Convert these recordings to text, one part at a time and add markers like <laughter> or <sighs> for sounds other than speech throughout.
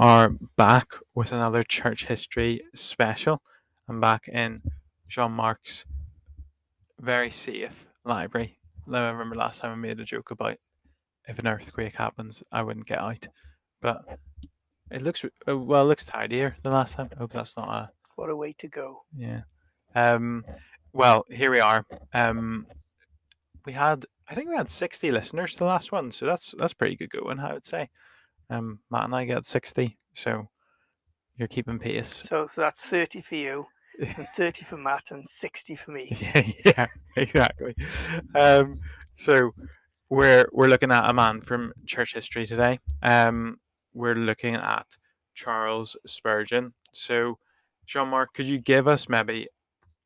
are back with another church history special. I'm back in Jean Marc's very safe library. Now, I remember last time I made a joke about if an earthquake happens, I wouldn't get out. But it looks uh, well, it looks tidier than last time. I hope that's not a What a way to go. yeah. Um, well, here we are. Um, we had, I think we had sixty listeners to the last one, so that's that's pretty good going, I would say. Um, Matt and I get sixty, so you're keeping pace. So, so that's 30 for you, <laughs> and 30 for Matt, and 60 for me. yeah, yeah, <laughs> exactly. Um, so we're we're looking at a man from church history today. Um, we're looking at Charles Spurgeon. So, Jean Marc, could you give us maybe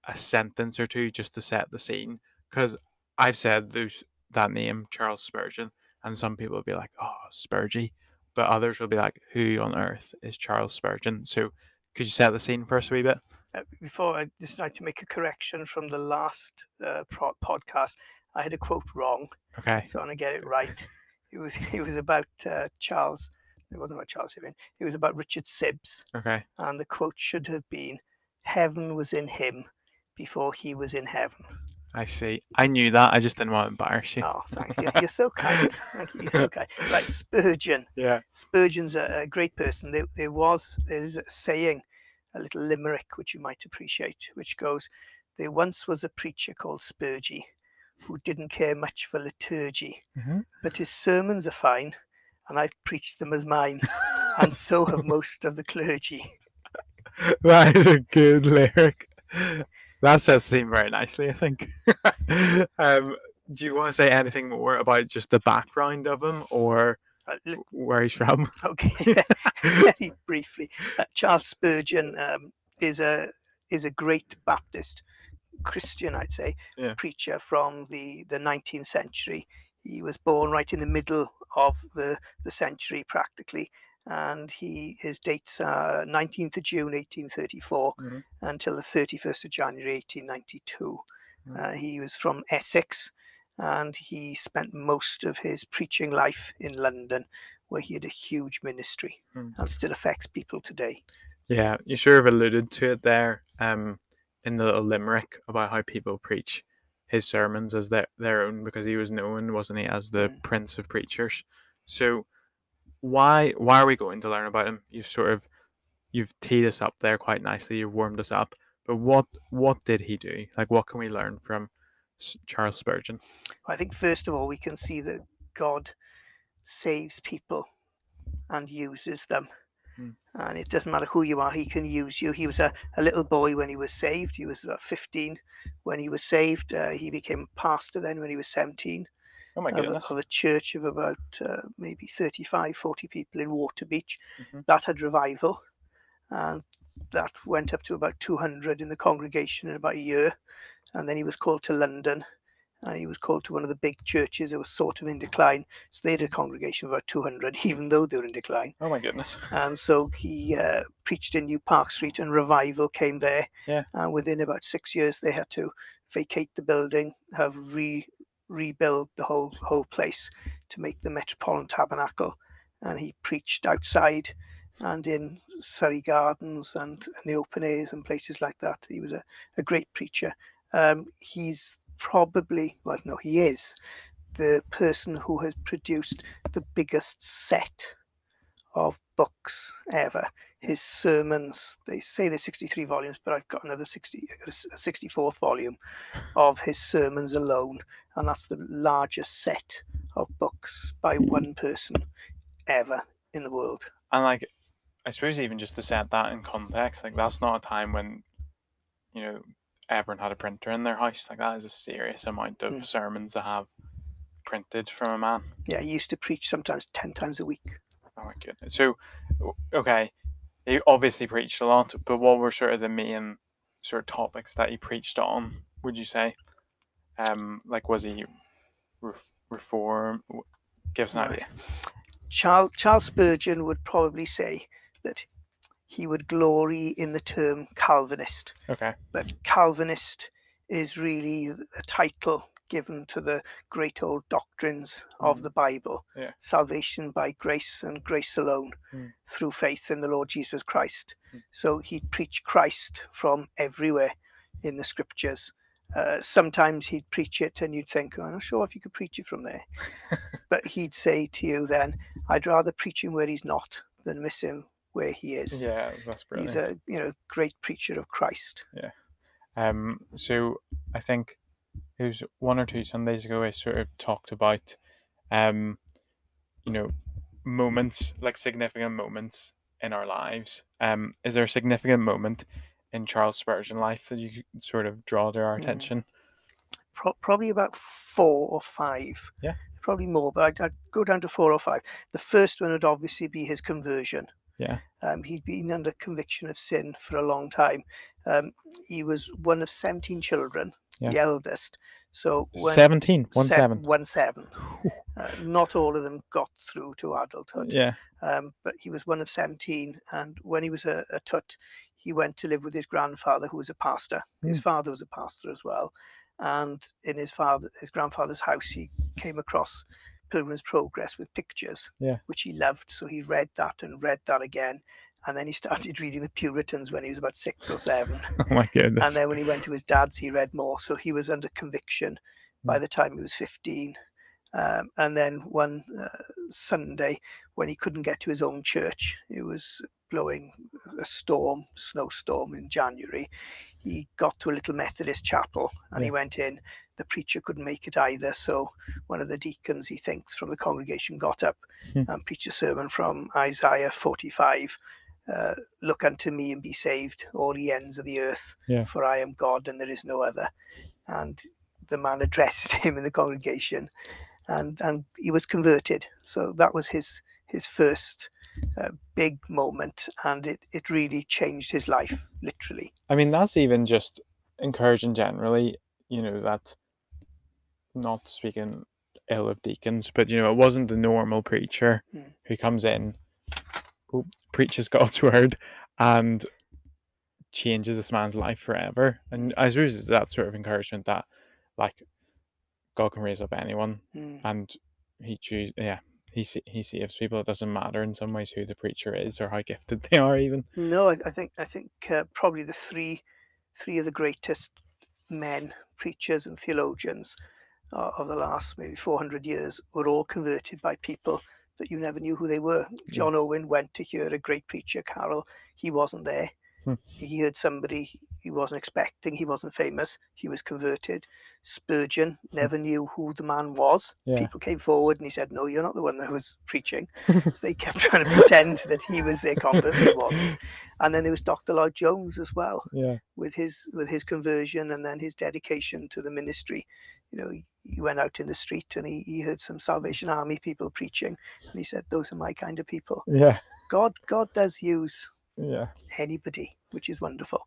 a sentence or two just to set the scene? Because I've said those that name, Charles Spurgeon, and some people will be like, "Oh, Spurgy," but others will be like, "Who on earth is Charles Spurgeon?" So, could you set the scene for us a wee bit? Uh, before I just like to make a correction from the last uh, pro- podcast. I had a quote wrong, Okay. so I'm gonna get it right. It was <laughs> it was about uh, Charles. It wasn't about Charles Hibbing. It was about Richard Sibbes, Okay. and the quote should have been, "Heaven was in him before he was in heaven." I see. I knew that. I just didn't want to embarrass you. Oh, thank you. You're so kind. <laughs> Thank you. You're so kind. Right, Spurgeon. Yeah. Spurgeon's a, a great person. There, there was there's a saying, a little limerick which you might appreciate, which goes, "There once was a preacher called Spurgy, who didn't care much for liturgy, hmm but his sermons are fine, and I've preached them as mine, and so have <laughs> most of the clergy." that is a good lyric. That sets the scene very nicely, I think. <laughs> um, do you want to say anything more about just the background of him or Uh, where he's from? <laughs> Okay, very <laughs> briefly, uh, Charles Spurgeon um, is a is a great Baptist Christian, I'd say, Yeah. preacher from the the 19th century. He was born right in the middle of the the century, practically, and he his dates are 19th of June 1834 Mhm. until the 31st of January 1892. Mm. Uh, he was from Essex, and he spent most of his preaching life in London, where he had a huge ministry Mm. and still affects people today. Yeah, you sure have alluded to it there um, in the little limerick about how people preach his sermons as their, their own because he was known, wasn't he, as the Mm. prince of preachers. So why why are we going to learn about him? You've sort of you've teed us up there quite nicely. You've warmed us up. But what what did he do? Like what can we learn from Charles Spurgeon? I think first of all we can see that God saves people and uses them. Mm. And it doesn't matter who you are, he can use you. He was a, a little boy when he was saved. He was about 15 when he was saved. Uh, he became a pastor then when he was 17 Oh my of, a- goodness. of a church of about uh, maybe 35, 40 people in Waterbeach. Mhm. That had revival. And that went up to about 200 in the congregation in about a year. And then he was called to London and he was called to one of the big churches that was sort of in decline. So they had a congregation of about 200, <laughs> even though they were in decline. Oh my goodness. And so he uh, preached in New Park Street, and revival came there. Yeah. And within about six years, they had to vacate the building, have re rebuild the whole whole place to make the Metropolitan Tabernacle. And he preached outside and in Surrey Gardens and, and the open airs and places like that. He was a, a great preacher. Um, he's probably, well, no, he is the person who has produced the biggest set of books ever. His sermons, they say there's 63 volumes, but I've got another 60, I've got a s- a 64th volume of his sermons alone, and that's the largest set of books by one person ever in the world. And like, I suppose even just to set that in context, like that's not a time when, you know, everyone had a printer in their house. Like that is a serious amount of Mm. sermons to have printed from a man. Yeah, he used to preach sometimes 10 times a week. Oh my goodness. So, okay, he obviously preached a lot, but what were sort of the main sort of topics that he preached on? Would you say? Um, like was he ref- reform? Give us an Right. idea. Charles, Charles Spurgeon would probably say that he would glory in the term Calvinist. Okay. but Calvinist is really a title given to the great old doctrines of Mm. the Bible. Yeah. Salvation by grace and grace alone Mm. through faith in the Lord Jesus Christ. Mm. So he'd preach Christ from everywhere in the scriptures. Uh, sometimes he'd preach it and you'd think, I'm not sure if you could preach it from there. <laughs> but he'd say to you then, I'd rather preach him where he's not than miss him where he is. Yeah, that's brilliant. He's a you know great preacher of Christ. Um, so I think it was one or two Sundays ago I sort of talked about, um, you know, moments like significant moments in our lives. Um, is there a significant moment in Charles Spurgeon life that you could sort of draw to our Mm. attention? Pro- probably about four or five. Yeah. Probably more, but I'd, I'd go down to four or five. The first one would obviously be his conversion. Yeah. Um, he'd been under conviction of sin for a long time. Um, he was one of 17 children, Yeah. the eldest. So when Seventeen, one se- seven. one seven. Uh, not all of them got through to adulthood. Yeah, um, but he was one of 17 and when he was a, a tut he went to live with his grandfather who was a pastor his Mm. father was a pastor as well and in his father his grandfather's house he came across pilgrim's progress with pictures Yeah. which he loved so he read that and read that again and then he started <laughs> reading the puritans when he was about six or seven <laughs> oh my goodness. and then when he went to his dad's he read more so he was under conviction by Mm. the time he was 15 um, and then one uh, sunday when he couldn't get to his own church it was blowing a storm snowstorm in january. He got to a little methodist chapel and he went in. The preacher couldn't make it either so one of the deacons he thinks from the congregation got up Hmm. and preached a sermon from isaiah 45 uh, look unto me and be saved all the ends of the earth Yeah. for i am god and there is no other. And the man addressed <laughs> him in the congregation and and he was converted so that was his his first uh, big moment and it it really changed his life literally I mean, that's even just encouraging generally, you know, that not speaking ill of deacons, but you know, it wasn't the normal preacher Mm. who comes in, who preaches <laughs> God's word and changes this man's life forever. And I suppose it's that sort of encouragement that like God can raise up anyone Mm. and he choose yeah. He, he saves people. It doesn't matter in some ways who the preacher is or how gifted they are, even. no i, I think i think uh, probably the three three of the greatest men preachers and theologians uh, of the last maybe 400 years were all converted by people that you never knew who they were john owen went to hear a great preacher carol he wasn't there Hmm. he heard somebody he wasn't expecting he wasn't famous he was converted spurgeon hmm. never knew who the man was Yeah. people came forward and he said no you're not the one that was preaching <laughs> so they kept trying to pretend that he was their convert he wasn't and then there was dr lloyd jones as well Yeah. with his with his conversion and then his dedication to the ministry you know he, he went out in the street and he, he heard some salvation army people preaching and he said those are my kind of people Yeah. god god does use Yeah. anybody which is wonderful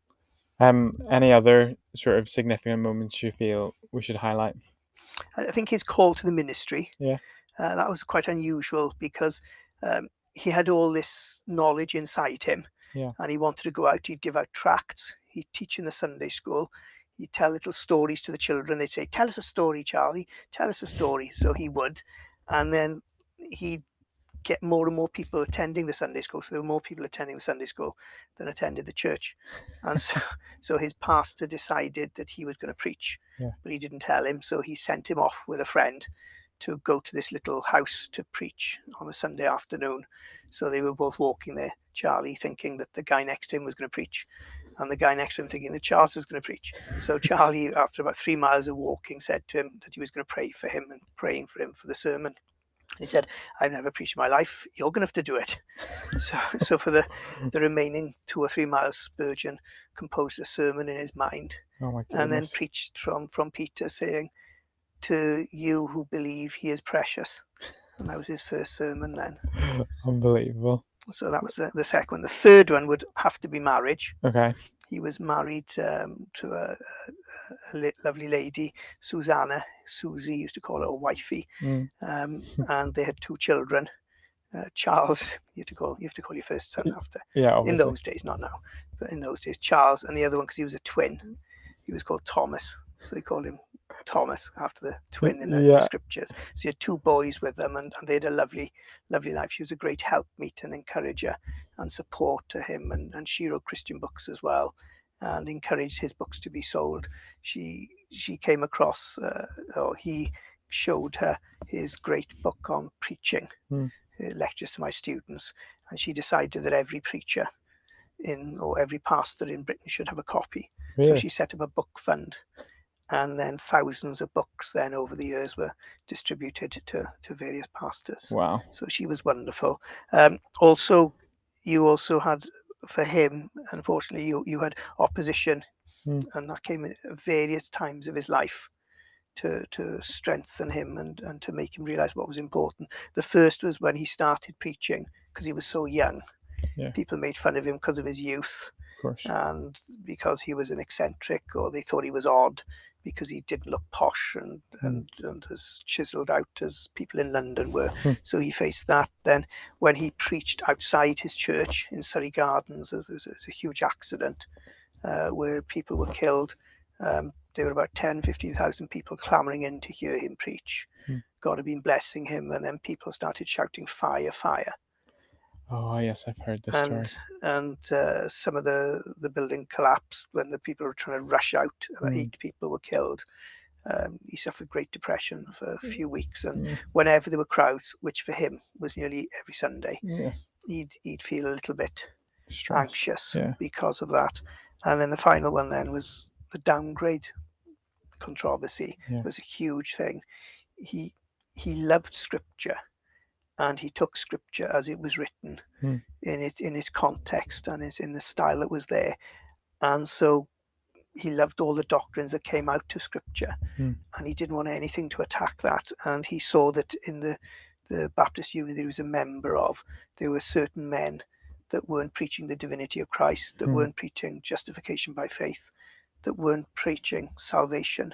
Um, any other sort of significant moments you feel we should highlight? I think his call to the ministry, Yeah. uh, that was quite unusual because um, he had all this knowledge inside him, Yeah. and he wanted to go out. He'd give out tracts. He'd teach in the Sunday school. He'd tell little stories to the children. They'd say, "Tell us a story, Charlie. Tell us a story." So he would, and then he'd get more and more people attending the Sunday school. So there were more people attending the Sunday school than attended the church, and so <laughs> <laughs> so his pastor decided that he was going to preach but he didn't tell him. So he sent him off with a friend to go to this little house to preach on a Sunday afternoon. So they were both walking there, Charlie thinking that the guy next to him was going to preach, and the guy next to him thinking that Charles was going to preach. So <laughs> Charlie, after about three miles of walking, said to him that he was going to pray for him and praying for him for the sermon. He said, I've never preached in my life. You're going to have to do it. <laughs> So, so for the, the remaining two or three miles, Spurgeon composed a sermon in his mind Oh my and then preached from from Peter saying, "To you who believe, he is precious." And that was his first sermon then. <laughs> Unbelievable. So that was the, the second one. The third one would have to be marriage. Okay. He was married um, to a, a, a lovely lady, Susanna. Susie used to call her a wifey, Mm. um, and they had two children. Uh, Charles, <laughs> you have to call you have to call your first son after Yeah. in those days, not now, but in those days, Charles, and the other one because he was a twin, he was called Thomas, so they called him Thomas after the twin in the Yeah. scriptures. So he had two boys with them, and, and they had a lovely, lovely life. She was a great helpmeet and encourager and support to him, and, and she wrote Christian books as well, and encouraged his books to be sold. She she came across, uh, or he showed her his great book on preaching, uh, lectures to my students, and she decided that every preacher in or every pastor in Britain should have a copy. So she set up a book fund, and then thousands of books then over the years were distributed to, to various pastors. Wow. So she was wonderful. Um, also, you also had for him, unfortunately, you, you had opposition, Hmm. and that came at various times of his life to to strengthen him and, and to make him realize what was important. The first was when he started preaching because he was so young. Yeah. People made fun of him because of his youth Of course. and because he was an eccentric or they thought he was odd because he didn't look posh and, Hmm. and, and as chiseled out as people in London were. Hmm. So he faced that. Then when he preached outside his church in Surrey Gardens, there was, there was a huge accident uh, where people were killed. Um, there were about 10, 15,000 people clamouring in to hear him preach. Hmm. God had been blessing him, and then people started shouting, Fire, fire Oh yes, I've heard this story. and and uh, some of the the building collapsed when the people were trying to rush out. About Mm. eight people were killed. Um, he suffered great depression for a few weeks, and Mm. whenever there were crowds, which for him was nearly every Sunday, Yeah. he'd he'd feel a little bit Stress. anxious yeah. because of that. And then the final one then was the downgrade controversy. Yeah. Was a huge thing. He he loved scripture, and he took scripture as it was written Hmm. in it in its context and it's in the style that was there, and so he loved all the doctrines that came out of scripture, Hmm. and he didn't want anything to attack that. And he saw that in the the Baptist Union that he was a member of, there were certain men that weren't preaching the divinity of Christ, that Hmm. weren't preaching justification by faith, that weren't preaching salvation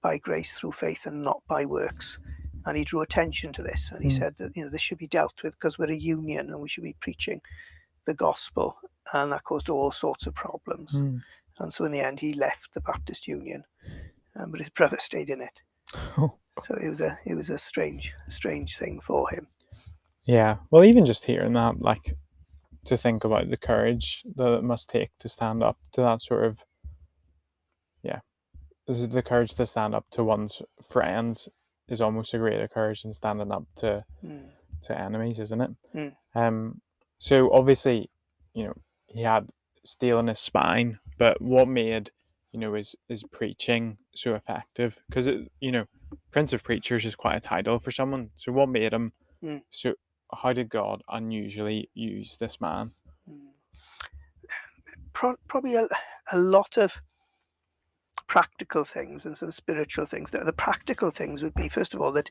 by grace through faith and not by works. And he drew attention to this and he Hmm. said that you know this should be dealt with because we're a union and we should be preaching the gospel. And that caused all sorts of problems. Mm. And so in the end he left the Baptist Union, um, but his brother stayed in it. Oh. So it was a it was a strange strange thing for him. Yeah. Well, even just hearing that, like, to think about the courage that it must take to stand up to that sort of, yeah, the courage to stand up to one's friends is almost a greater courage than standing up to Mm. to enemies, isn't it? Mm. Um. So obviously, you know, he had steel in his spine, but what made you know his his preaching so effective? Because you know, Prince of Preachers is quite a title for someone. So what made him Mm. so? How did God unusually use this man? Mm. Pro- probably a, a lot of practical things and some spiritual things. The, the practical things would be, first of all, that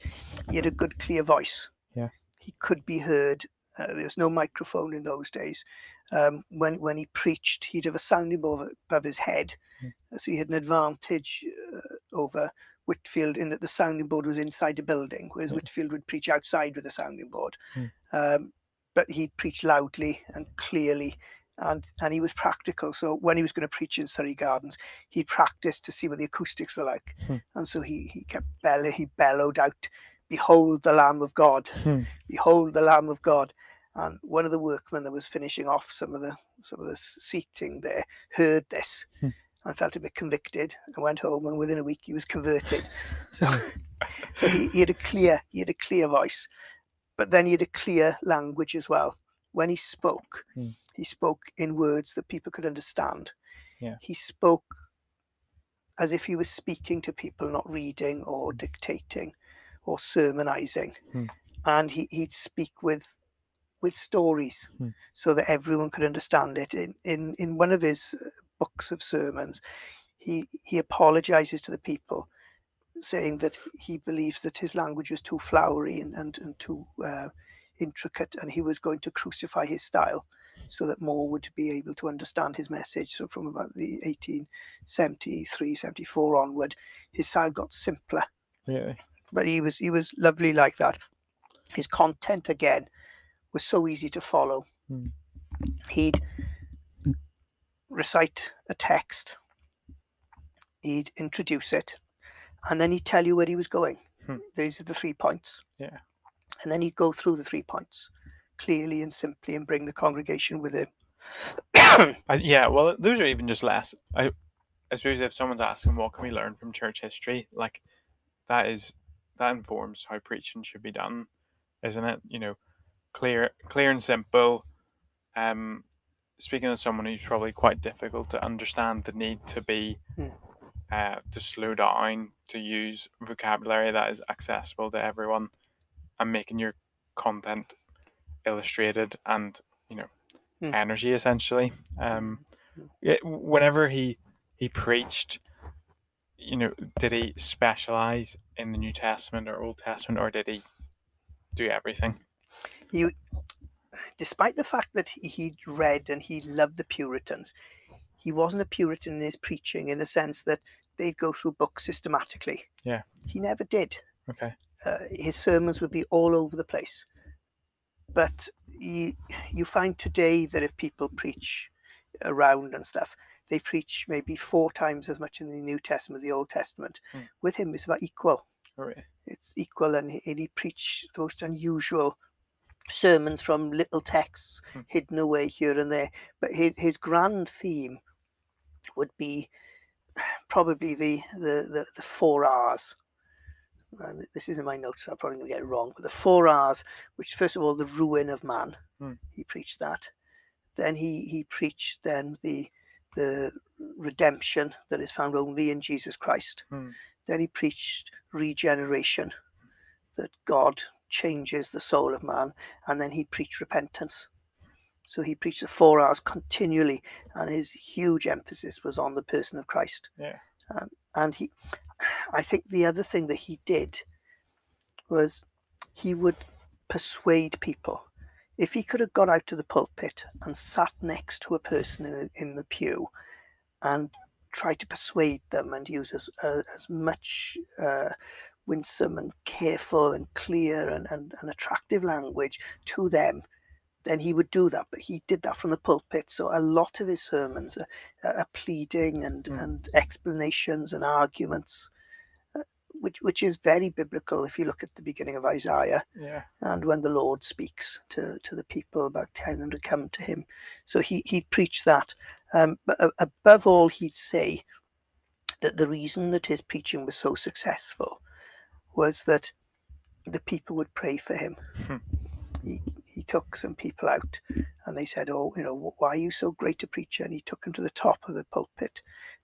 he had a good, clear voice. Yeah. He could be heard. Uh, there was no microphone in those days. Um, when when he preached, he'd have a sounding board above his head, Mm. So he had an advantage uh, over Whitefield in that the sounding board was inside the building, whereas. Whitefield would preach outside with a sounding board. Mm. Um, but he'd preach loudly and clearly and and he was practical. So when he was going to preach in Surrey Gardens, he practiced to see what the acoustics were like, Hmm. and so he he kept bell he bellowed out, "Behold the Lamb of God! Hmm. Behold the Lamb of God!" And one of the workmen that was finishing off some of the some of the seating there heard this. Hmm. And felt a bit convicted and went home and within a week he was converted. <laughs> So, so he, he had a clear he had a clear voice, but then he had a clear language as well. When he spoke, Hmm. he spoke in words that people could understand. Yeah. He spoke as if he was speaking to people, not reading or dictating or sermonizing. Hmm. And he, he'd speak with with stories Hmm. so that everyone could understand it. In in, in one of his uh, books of sermons, he he apologizes to the people, saying that he believes that his language was too flowery and, and, and too uh, intricate, and he was going to crucify his style so that more would be able to understand his message. So from about the 1873, 74 onward, his style got simpler, Really? but he was he was lovely like that. His content again was so easy to follow. Hmm. He'd recite a text, he'd introduce it, and then he'd tell you where he was going. Hmm. These are the three points. Yeah. And then he'd go through the three points clearly and simply and bring the congregation with him. I, yeah, well, those are even just less. I, suppose if someone's asking what can we learn from church history, like that is that informs how preaching should be done, isn't it? You know, clear, clear and simple. Um, speaking as someone who's probably quite difficult to understand the need to be, Hmm. uh, to slow down, to use vocabulary that is accessible to everyone, and making your content illustrated and you know Hmm. energy essentially. Um, yeah, whenever he he preached, you know, did he specialize in the New Testament or Old Testament, or did he do everything? He, despite the fact that he- he'd read and he loved the Puritans, he wasn't a Puritan in his preaching in the sense that they'd go through books systematically. Yeah. He never did. Okay. Uh, his sermons would be all over the place. But you, you find today that if people preach around and stuff, they preach maybe four times as much in the New Testament as the Old Testament. Hmm. With him, it's about equal. Right. It's equal, and he, and he preached the most unusual sermons from little texts Hmm. hidden away here and there. But his, his grand theme would be <sighs> probably the, the, the, the four R's and this is in my notes, so I'm probably going to get it wrong, but the four R's, which first of all, the ruin of man, Hmm. he preached that. Then he, he preached then the the redemption that is found only in Jesus Christ. Hmm. Then he preached regeneration, that God changes the soul of man, and then he preached repentance. So he preached the four R's continually, and his huge emphasis was on the person of Christ. Yeah. Um, and he, <sighs> I think the other thing that he did was he would persuade people. If he could have got out to the pulpit and sat next to a person in, in the pew and tried to persuade them and use as, uh, as much uh, winsome and careful and clear and, and, and attractive language to them, then he would do that. But he did that from the pulpit. So a lot of his sermons are, are pleading and, Mm. and explanations and arguments, uh, which, which is very biblical if you look at the beginning of Isaiah Yeah. and when the Lord speaks to, to the people about telling them to come to him. So he, he'd preach that. Um, but above all, he'd say that the reason that his preaching was so successful was that the people would pray for him. Hmm. he, he took some people out and they said, Oh, you know, why are you so great a preacher? And he took them to the top of the pulpit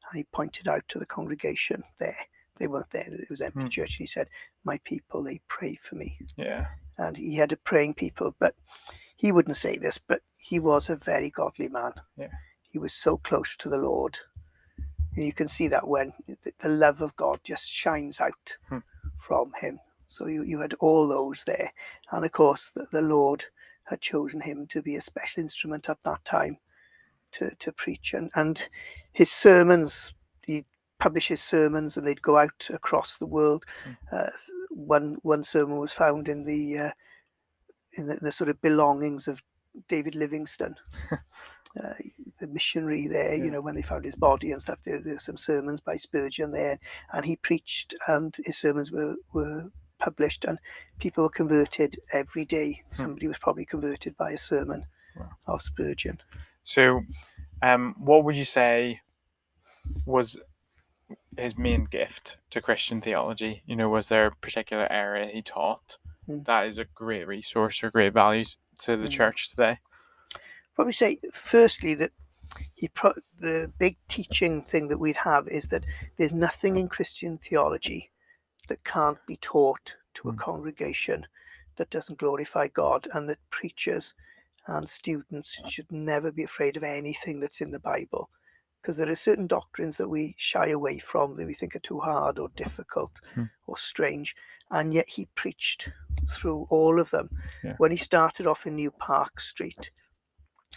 and he pointed out to the congregation there. They weren't there, it was empty Hmm. church. And he said, My people, they pray for me Yeah. and he had a praying people, but he wouldn't say this, but he was a very godly man. Yeah. He was so close to the Lord. And you can see that when the, the love of God just shines out Hmm. from him. So you, you had all those there. And of course, the, the Lord had chosen him to be a special instrument at that time to, to preach. And, and his sermons, he'd publish his sermons and they'd go out across the world. Uh, one, one sermon was found in the, uh, in the, the sort of belongings of David Livingstone. <laughs> Uh, the missionary there, Yeah. you know, when they found his body and stuff, there, there were some sermons by Spurgeon there, and he preached, and his sermons were, were published, and people were converted every day. Somebody was probably converted by a sermon Wow. of Spurgeon. So, um, what would you say was his main gift to Christian theology? You know, was there a particular area he taught Hmm. that is a great resource or great values to the Hmm. church today? Probably say, firstly, that he pro- the big teaching thing that we'd have is that there's nothing in Christian theology that can't be taught to a Mm. congregation that doesn't glorify God, and that preachers and students should never be afraid of anything that's in the Bible. Because there are certain doctrines that we shy away from that we think are too hard or difficult Hmm. or strange, and yet he preached through all of them. Yeah. When he started off in New Park Street,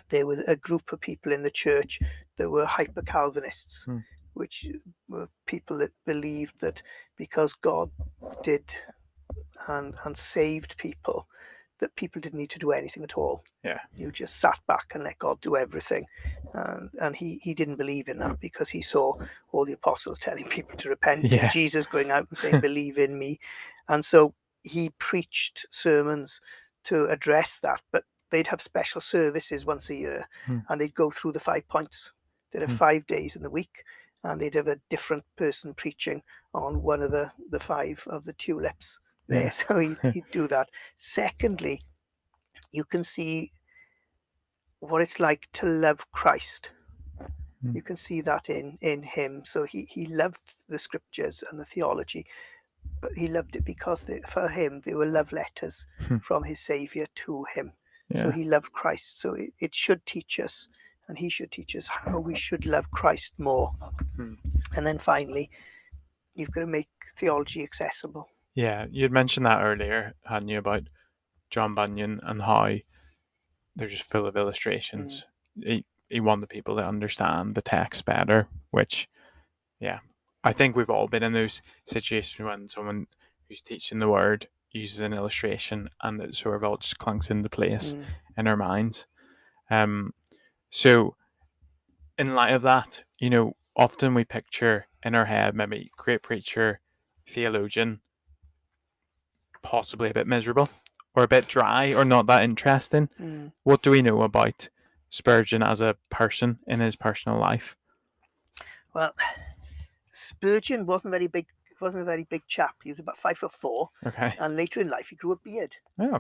there was a group of people in the church that were hyper Calvinists, Hmm. Which were people that believed that because God did and and saved people, that people didn't need to do anything at all. Yeah. You just sat back and let God do everything. And, and he, he didn't believe in that because he saw all the apostles <laughs> telling people to repent, Yeah. and Jesus going out and saying, <laughs> Believe in me. And so he preached sermons to address that, but they'd have special services once a year Hmm. and they'd go through the five points. They'd have Hmm. five days in the week and they'd have a different person preaching on one of the, the five of the tulips there. Yeah. <laughs> So he'd, <laughs> he'd do that. Secondly, you can see what it's like to love Christ. Hmm. You can see that in in him. So he he loved the scriptures and the theology, but he loved it because they, for him they were love letters Hmm. from his Savior to him. So he loved Christ. So it, it should teach us, and he should teach us how we should love Christ more. Hmm. And then finally, you've got to make theology accessible. Yeah, you'd mentioned that earlier, hadn't you, about John Bunyan and how they're just full of illustrations. He he wanted people to understand the text better, which, yeah, I think we've all been in those situations when someone who's teaching the word uses an illustration and it sort of all just clunks into place Mm. in our minds. Um, so, in light of that, you know, often we picture in our head maybe great preacher, theologian, possibly a bit miserable or a bit dry or not that interesting. Mm. What do we know about Spurgeon as a person in his personal life? Well, Spurgeon wasn't very big. wasn't a very big chap. He was about five foot four, Okay. and later in life he grew a beard, Yeah.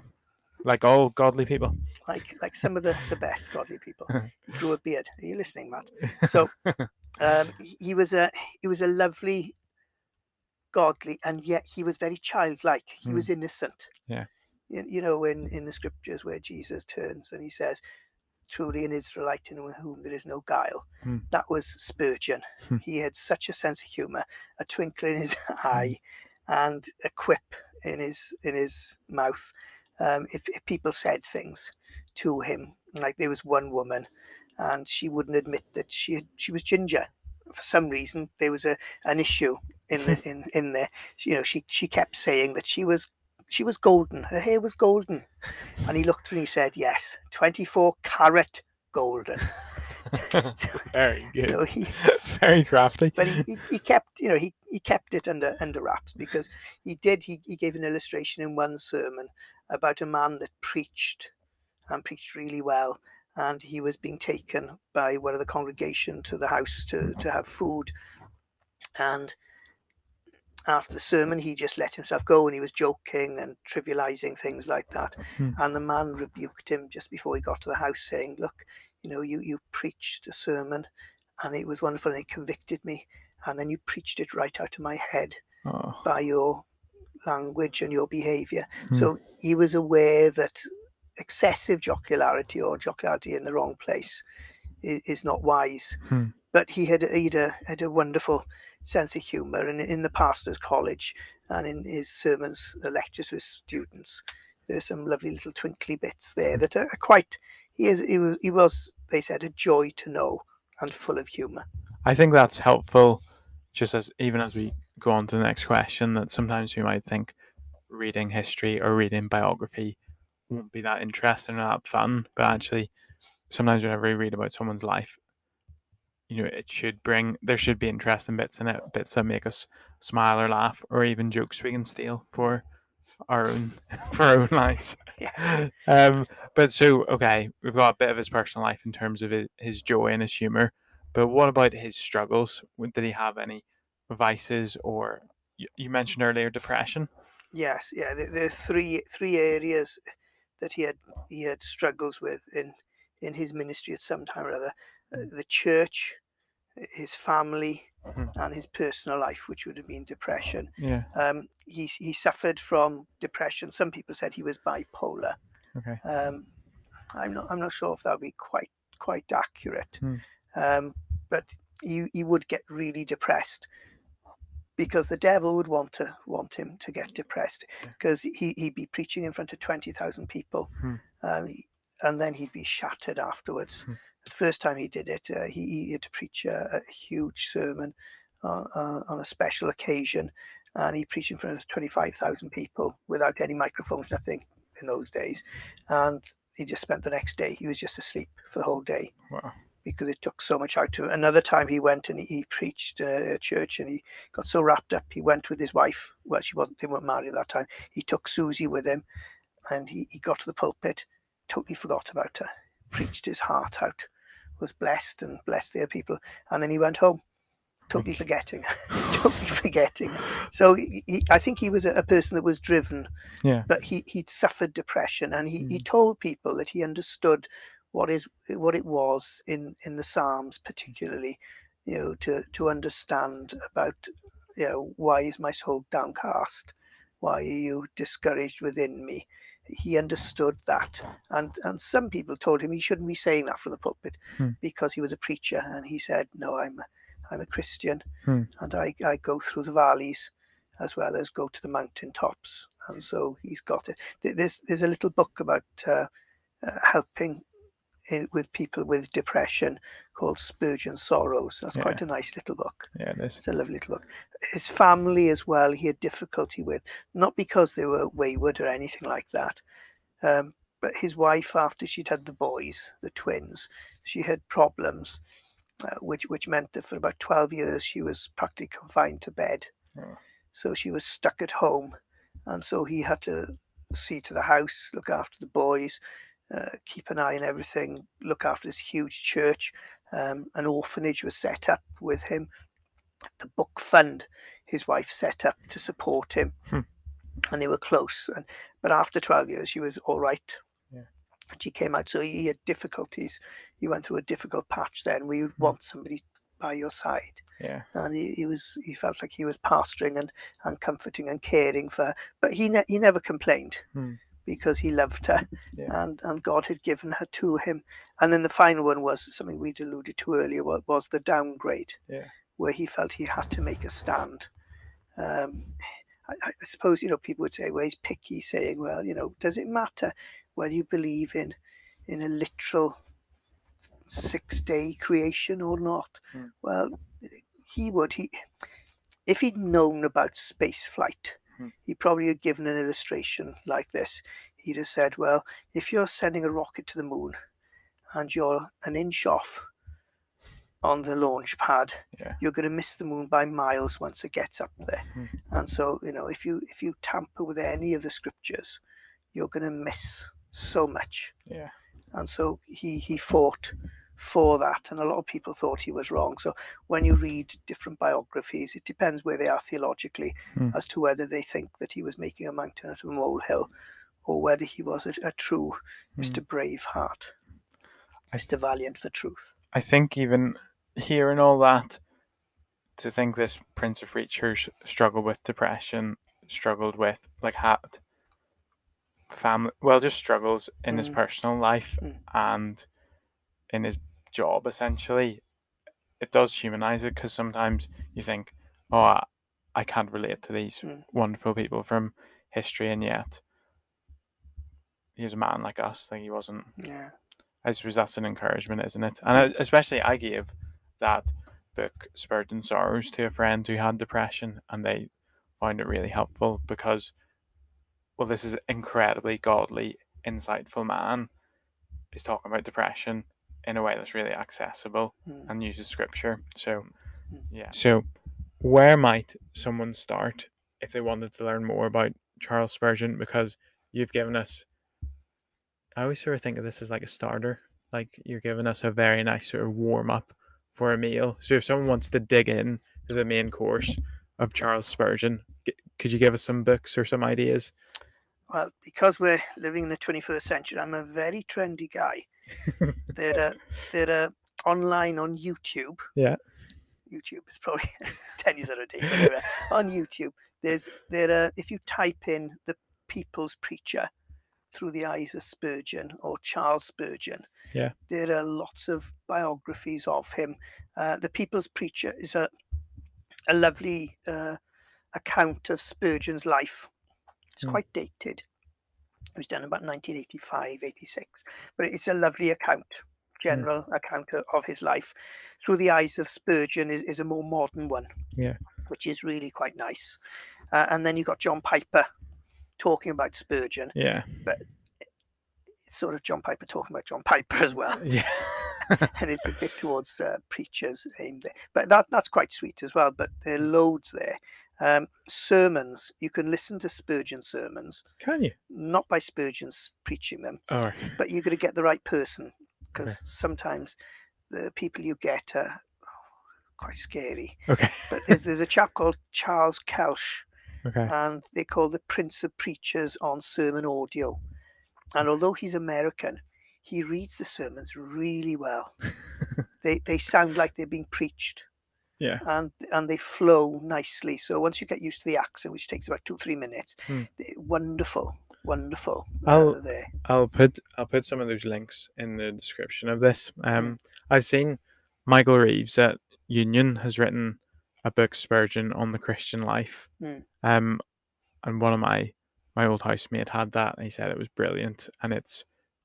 Like all godly people. like like some of the, the best godly people. <laughs> He grew a beard. Are you listening, Matt? So <laughs> um, he, he was a he was a lovely, godly, and yet he was very childlike. He Mm. was innocent. Yeah. You, you know, in in the scriptures where Jesus turns and he says, "Truly an Israelite in whom there is no guile." Mm. That was Spurgeon. Hmm. He had such a sense of humour, a twinkle in his <laughs> eye, and a quip in his in his mouth. Um, if, if people said things to him, like there was one woman, and she wouldn't admit that she had, she was ginger. For some reason, there was a an issue in the <laughs> in in there. She- You know, she she kept saying that she was she was golden. Her hair was golden, and he looked and he said, "Yes, twenty four carat golden." <laughs> Very <laughs> good. So he <laughs> Very crafty. but he, he, he kept you know he, he kept it under under wraps because he did he, he gave an illustration in one sermon about a man that preached and preached really well and he was being taken by one of the congregation to the house to, to have food and after the sermon he just let himself go and he was joking and trivializing things like that Hmm. and the man rebuked him just before he got to the house saying look you know you you preached a sermon and it was wonderful and it convicted me and then you preached it right out of my head Oh, by your language and your behavior. Hmm. so he was aware that excessive jocularity or jocularity in the wrong place is, is not wise. Hmm. but he had he'd a, had a wonderful sense of humor and in the pastor's college and in his sermons the lectures with students. There are some lovely little twinkly bits there that are quite he is he was, he was they said a joy to know and full of humor I think that's helpful. Just as even as we go on to the next question, that sometimes we might think reading history or reading biography won't be that interesting or that fun, but actually, sometimes whenever we read about someone's life, you know, it should bring there should be interesting bits in it, bits that make us smile or laugh, or even jokes we can steal for our own <laughs> for our own lives. Yeah. Um. But so okay, we've got a bit of his personal life in terms of his, joy and his humor. But what about his struggles? Did he have any vices or you, mentioned earlier depression? Yes, yeah. There are three three areas that he had he had struggles with in in his ministry at some time or other: uh, the church, his family, Mhm. and his personal life, which would have been depression. Yeah. Um, he he suffered from depression. Some people said he was bipolar. Okay. Um, I'm not I'm not sure if that would be quite quite accurate. Hmm. Um, but he, he would get really depressed because the devil would want to want him to get depressed because he, he'd be preaching in front of 20,000 people Hmm. um, and then he'd be shattered afterwards. Hmm. The first time he did it, uh, he, he had to preach a, a huge sermon on, on, on a special occasion and he preached in front of 25,000 people without any microphones, nothing. in those days, and he just spent the next day. He was just asleep for the whole day Wow. because it took so much out of him. Another time he went and he, he preached in a, a church and he got so wrapped up. He went with his wife. Well, she wasn't. They weren't married at that time. He took Susie with him, and he, he got to the pulpit, totally forgot about her, preached his heart out, was blessed and blessed the other people, and then he went home, totally forgetting, <laughs> totally forgetting. So he, he, I think he was a, a person that was driven Yeah. but he he'd suffered depression and he, he Mm. told people that he understood what is what it was in in the psalms particularly you know to to understand about you know why is my soul downcast why are you discouraged within me he understood that and and some people told him he shouldn't be saying that from the pulpit Hmm. because he was a preacher and he said no i'm i'm a christian Hmm. and i i go through the valleys as well as go to the mountain tops and so he's got it there's there's a little book about uh, uh, helping in, with people with depression called Spurgeon Sorrows. That's quite a nice little book. Yeah, this. It's a lovely little book. His family as well, he had difficulty with, not because they were wayward or anything like that, um, but his wife, after she'd had the boys, the twins, she had problems, uh, which which meant that for about twelve years she was practically confined to bed. Oh. So she was stuck at home, and so he had to see to the house, look after the boys, uh, keep an eye on everything, look after this huge church. Um, an orphanage was set up with him. The book fund his wife set up to support him, Hmm. and they were close. And, but after 12 years, she was all right. Yeah. She came out. So he had difficulties. He went through a difficult patch then where you'd Hmm. want somebody by your side Yeah. and he, he was he felt like he was pastoring and, and comforting and caring for her but he ne- he never complained Hmm. Because he loved her Yeah. and and God had given her to him and then the final one was something we'd alluded to earlier was, was the downgrade Yeah. where he felt he had to make a stand um, I, I suppose you know people would say well he's picky saying well you know does it matter whether you believe in in a literal six day creation or not Hmm. well he would he if he'd known about space flight. He probably had given an illustration like this he'd have said well if you're sending a rocket to the moon and you're an inch off on the launch pad Yeah. you're going to miss the moon by miles once it gets up there Hmm. and so you know if you if you tamper with any of the scriptures you're going to miss so much Yeah. and so he he fought for that and a lot of people thought he was wrong so when you read different biographies it depends where they are theologically Hmm. as to whether they think that he was making a mountain out of a molehill or whether he was a, a true Hmm. mr braveheart I- mr valiant for truth I think even hearing all that, to think this Prince of Preachers struggled with depression, struggled with like had family, well, just struggles in his Mm. personal life Mm. and in his job. Essentially, it does humanize it because sometimes you think, "Oh, I, I can't relate to these Mm. wonderful people from history," and yet he was a man like us. Like he wasn't yeah I suppose that's an encouragement, isn't it? And I, especially, I gave that book Spurgeon's Sorrows to a friend who had depression, and they found it really helpful because, well, this is incredibly godly, insightful man is talking about depression in a way that's really accessible Mm. and uses scripture. So, Mm. yeah. So, where might someone start if they wanted to learn more about Charles Spurgeon? Because you've given us I always sort of think of this as like a starter. Like you're giving us a very nice sort of warm up for a meal. So if someone wants to dig in to the main course of Charles Spurgeon, could you give us some books or some ideas? Well, because we're living in the 21st century, I'm a very trendy guy. <laughs> they're uh, they're uh, online on YouTube. Yeah. YouTube is probably <laughs> 10 years out of date. anyway, on YouTube, there's there uh, if you type in the People's Preacher through the eyes of Spurgeon or Charles Spurgeon, Yeah. there are lots of biographies of him. Uh, the People's Preacher is a a lovely uh, account of Spurgeon's life. It's Mm. quite dated. It was done about 1985, 86, but it's a lovely account, general account of, of his life. Through the eyes of Spurgeon is, is a more modern one, Yeah. which is really quite nice. Uh, and then you've got John Piper, talking about Spurgeon. Yeah. But it's sort of John Piper talking about John Piper as well. <laughs> Yeah. <laughs> and it's a bit towards uh, preachers aimed there. But that that's quite sweet as well. But there are loads there. Um, sermons, you can listen to Spurgeon sermons, Can you? not by Spurgeon's preaching them, All right. but you've got to get the right person because Okay. sometimes the people you get are quite scary. Okay. But there's, <laughs> there's a chap called Charles Kelsch, Okay. and they call the Prince of Preachers on sermon audio. And although he's American, he reads the sermons really well. <laughs> they they sound like they're being preached, Yeah. and and they flow nicely. So once you get used to the accent, which takes about two three minutes, Hmm. eh, wonderful, wonderful. I'll- uh, there. I'll put I'll put some of those links in the description of this. Um, I've seen Michael Reeves at Union has written a book Spurgeon on the Christian life. Mm. Um, and one of my my old housemate had that, and he said it was brilliant. And it's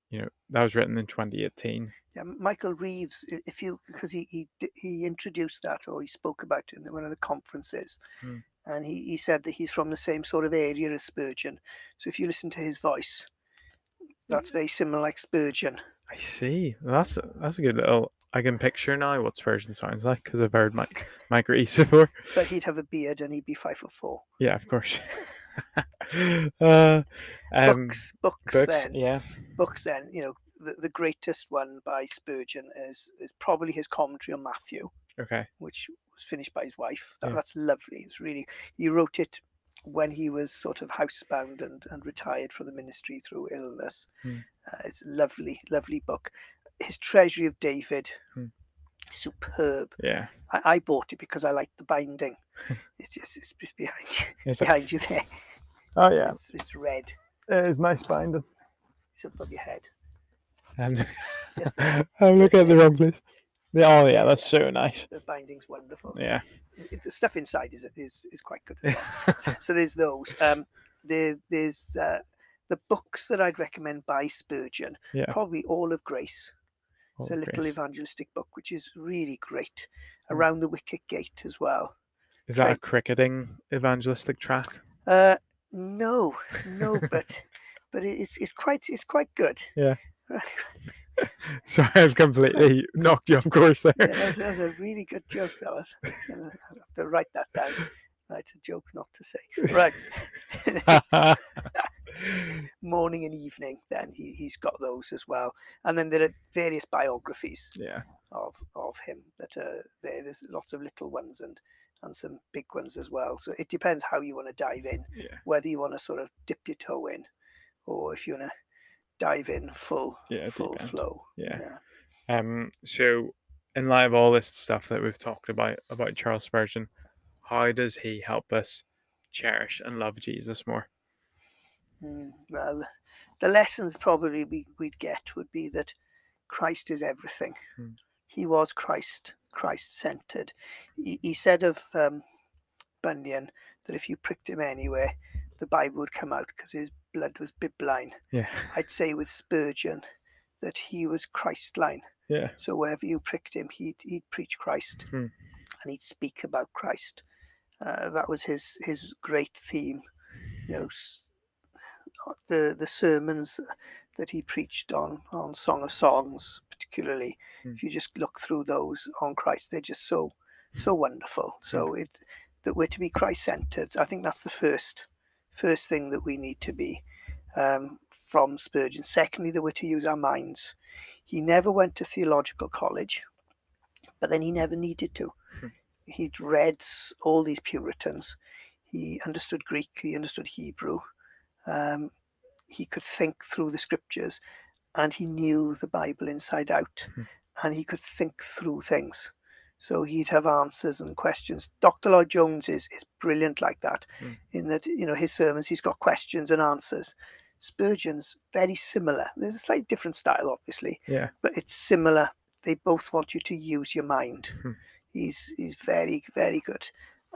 you know that was written in 2018. Yeah, Michael Reeves, if you because he, he he introduced that or he spoke about it in one of the conferences, Hmm. and he, he said that he's from the same sort of area as Spurgeon. So if you listen to his voice, that's very similar like Spurgeon. I see. That's a, that's a good little. I can picture now what Spurgeon sounds like because I've heard Mike Mike Reeves <laughs> before. But he'd have a beard and he'd be five foot four. Yeah, of course. <laughs> <laughs> uh, um, books, books, books. then, Yeah. books then. You know, the, the greatest one by Spurgeon is is probably his commentary on Matthew. Okay. which was finished by his wife. That, Yeah. That's lovely. It's really he wrote it when he was sort of housebound and, and retired from the ministry through illness. Hmm. Uh, it's a lovely, lovely book. His Treasury of David, Hmm. superb. Yeah. I, I bought it because I liked the binding. <laughs> it's, just, it's just behind you, Is it? behind you there. Oh It's- yeah. it's, it's red. It's nice binding. It's above your head. Just I'm <laughs> looking at the wrong place. Oh yeah, that's so nice. the binding's wonderful. Yeah. It- the stuff inside is is is quite good. As well. <laughs> so, so there's those. Um, there, there's uh, the books that I'd recommend by Spurgeon. Yeah. Probably All of Grace. It's Oh, a little Grace. evangelistic book, which is really great. Mm. Around the Wicket Gate as well. Is that a cricketing evangelistic track? Uh, no, no, but <laughs> but it's it's quite it's quite good. Yeah. <laughs> Sorry, I've completely knocked you off course there. Yeah, that, was, that was a really good joke. That was. <laughs> I'll have to write that down. Write a joke not to say. Right. <laughs> Morning and evening. Then he he's got those as well, and then there are various biographies. yeah. of of him that are there. There's lots of little ones and and some big ones as well. So it depends how you want to dive in, Yeah. whether you want to sort of dip your toe in, or if you want to dive in full Yeah, full flow. Yeah. Um. So, in light of all this stuff that we've talked about about Charles Spurgeon, how does he help us cherish and love Jesus more? Mm, well, the lessons probably we, we'd get would be that Christ is everything. Hmm. He was Christ, Christ centered. He, he said of um, Bunyan that if you pricked him anywhere, the Bible would come out because his blood was bibline. Yeah. <laughs> I'd say with Spurgeon that he was Christ-line. Yeah. So wherever you pricked him, he'd, he'd preach Christ Hmm. and he'd speak about Christ. Uh, that was his his great theme. You know, uh, the the sermons that he preached on on Song of Songs, particularly. Hmm. If you just look through those on Christ, they're just so so wonderful. So it that we're to be Christ-centered. I think that's the first first thing that we need to be um, from Spurgeon. Secondly, that we're to use our minds. He never went to theological college, but then he never needed to. Hmm. He'd read all these Puritans. He understood Greek. He understood Hebrew. Um, he could think through the scriptures, and he knew the Bible inside out, Hmm. and he could think through things. So he'd have answers and questions. Dr. Lloyd Jones is, is brilliant like that, Hmm. in that you know his sermons he's got questions and answers. Spurgeon's very similar. There's a slightly different style, obviously, Yeah. but it's similar. They both want you to use your mind. Hmm. He's he's very very good.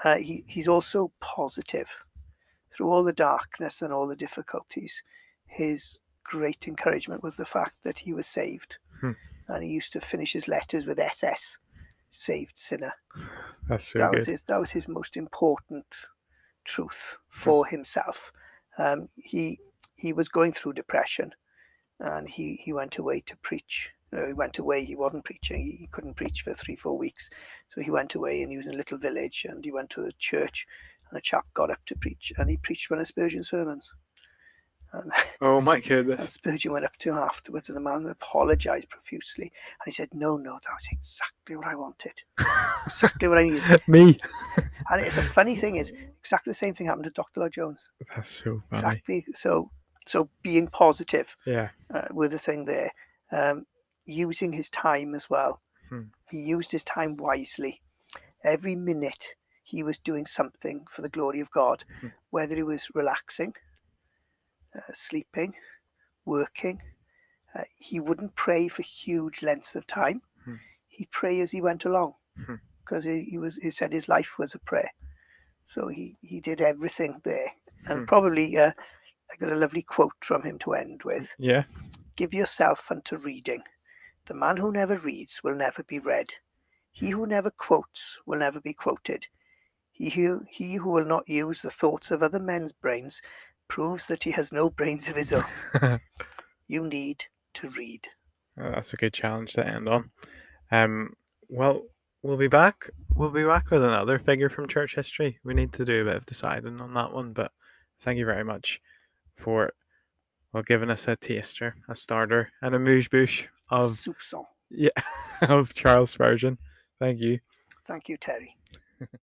Uh, he he's also positive through all the darkness and all the difficulties. His great encouragement was the fact that he was saved, Hmm. and he used to finish his letters with SS, saved sinner. That's so that good. was his that was his most important truth for <laughs> himself. Um, he he was going through depression, and he he went away to preach. He went away. He wasn't preaching. He couldn't preach for three four weeks, so he went away and he was in a little village and he went to a church, and a chap got up to preach and he preached one of Spurgeon's sermons. And <laughs> Oh my and goodness. Spurgeon went up to him afterwards, and the man apologised profusely. And he said, "No, no, that was exactly what I wanted, exactly what I needed." <laughs> Me. And it's a funny thing is exactly the same thing happened to Dr. Lloyd Jones. That's so funny. Exactly. So, so being positive Yeah. uh, were the thing there. Um, using his time as well. Hmm. He used his time wisely. Every minute he was doing something for the glory of God, Hmm. whether he was relaxing, uh, sleeping, working. Uh, he wouldn't pray for huge lengths of time. Hmm. He'd pray as he went along Hmm. because he, he was he said his life was a prayer. So he, he did everything there. And Hmm. probably uh, I got a lovely quote from him to end with. Yeah. Give yourself unto reading. The man who never reads will never be read. He who never quotes will never be quoted. He who, he who will not use the thoughts of other men's brains proves that he has no brains of his own. <laughs> You need to read. Uh, That's a good challenge to end on. Um, well, we'll be back. We'll be back with another figure from church history. We need to do a bit of deciding on that one, but thank you very much for well giving us a taster, a starter, and a mouche bouche of Soupçon. yeah <laughs> of Charles Spurgeon. Thank you. Thank you, Terry. <laughs>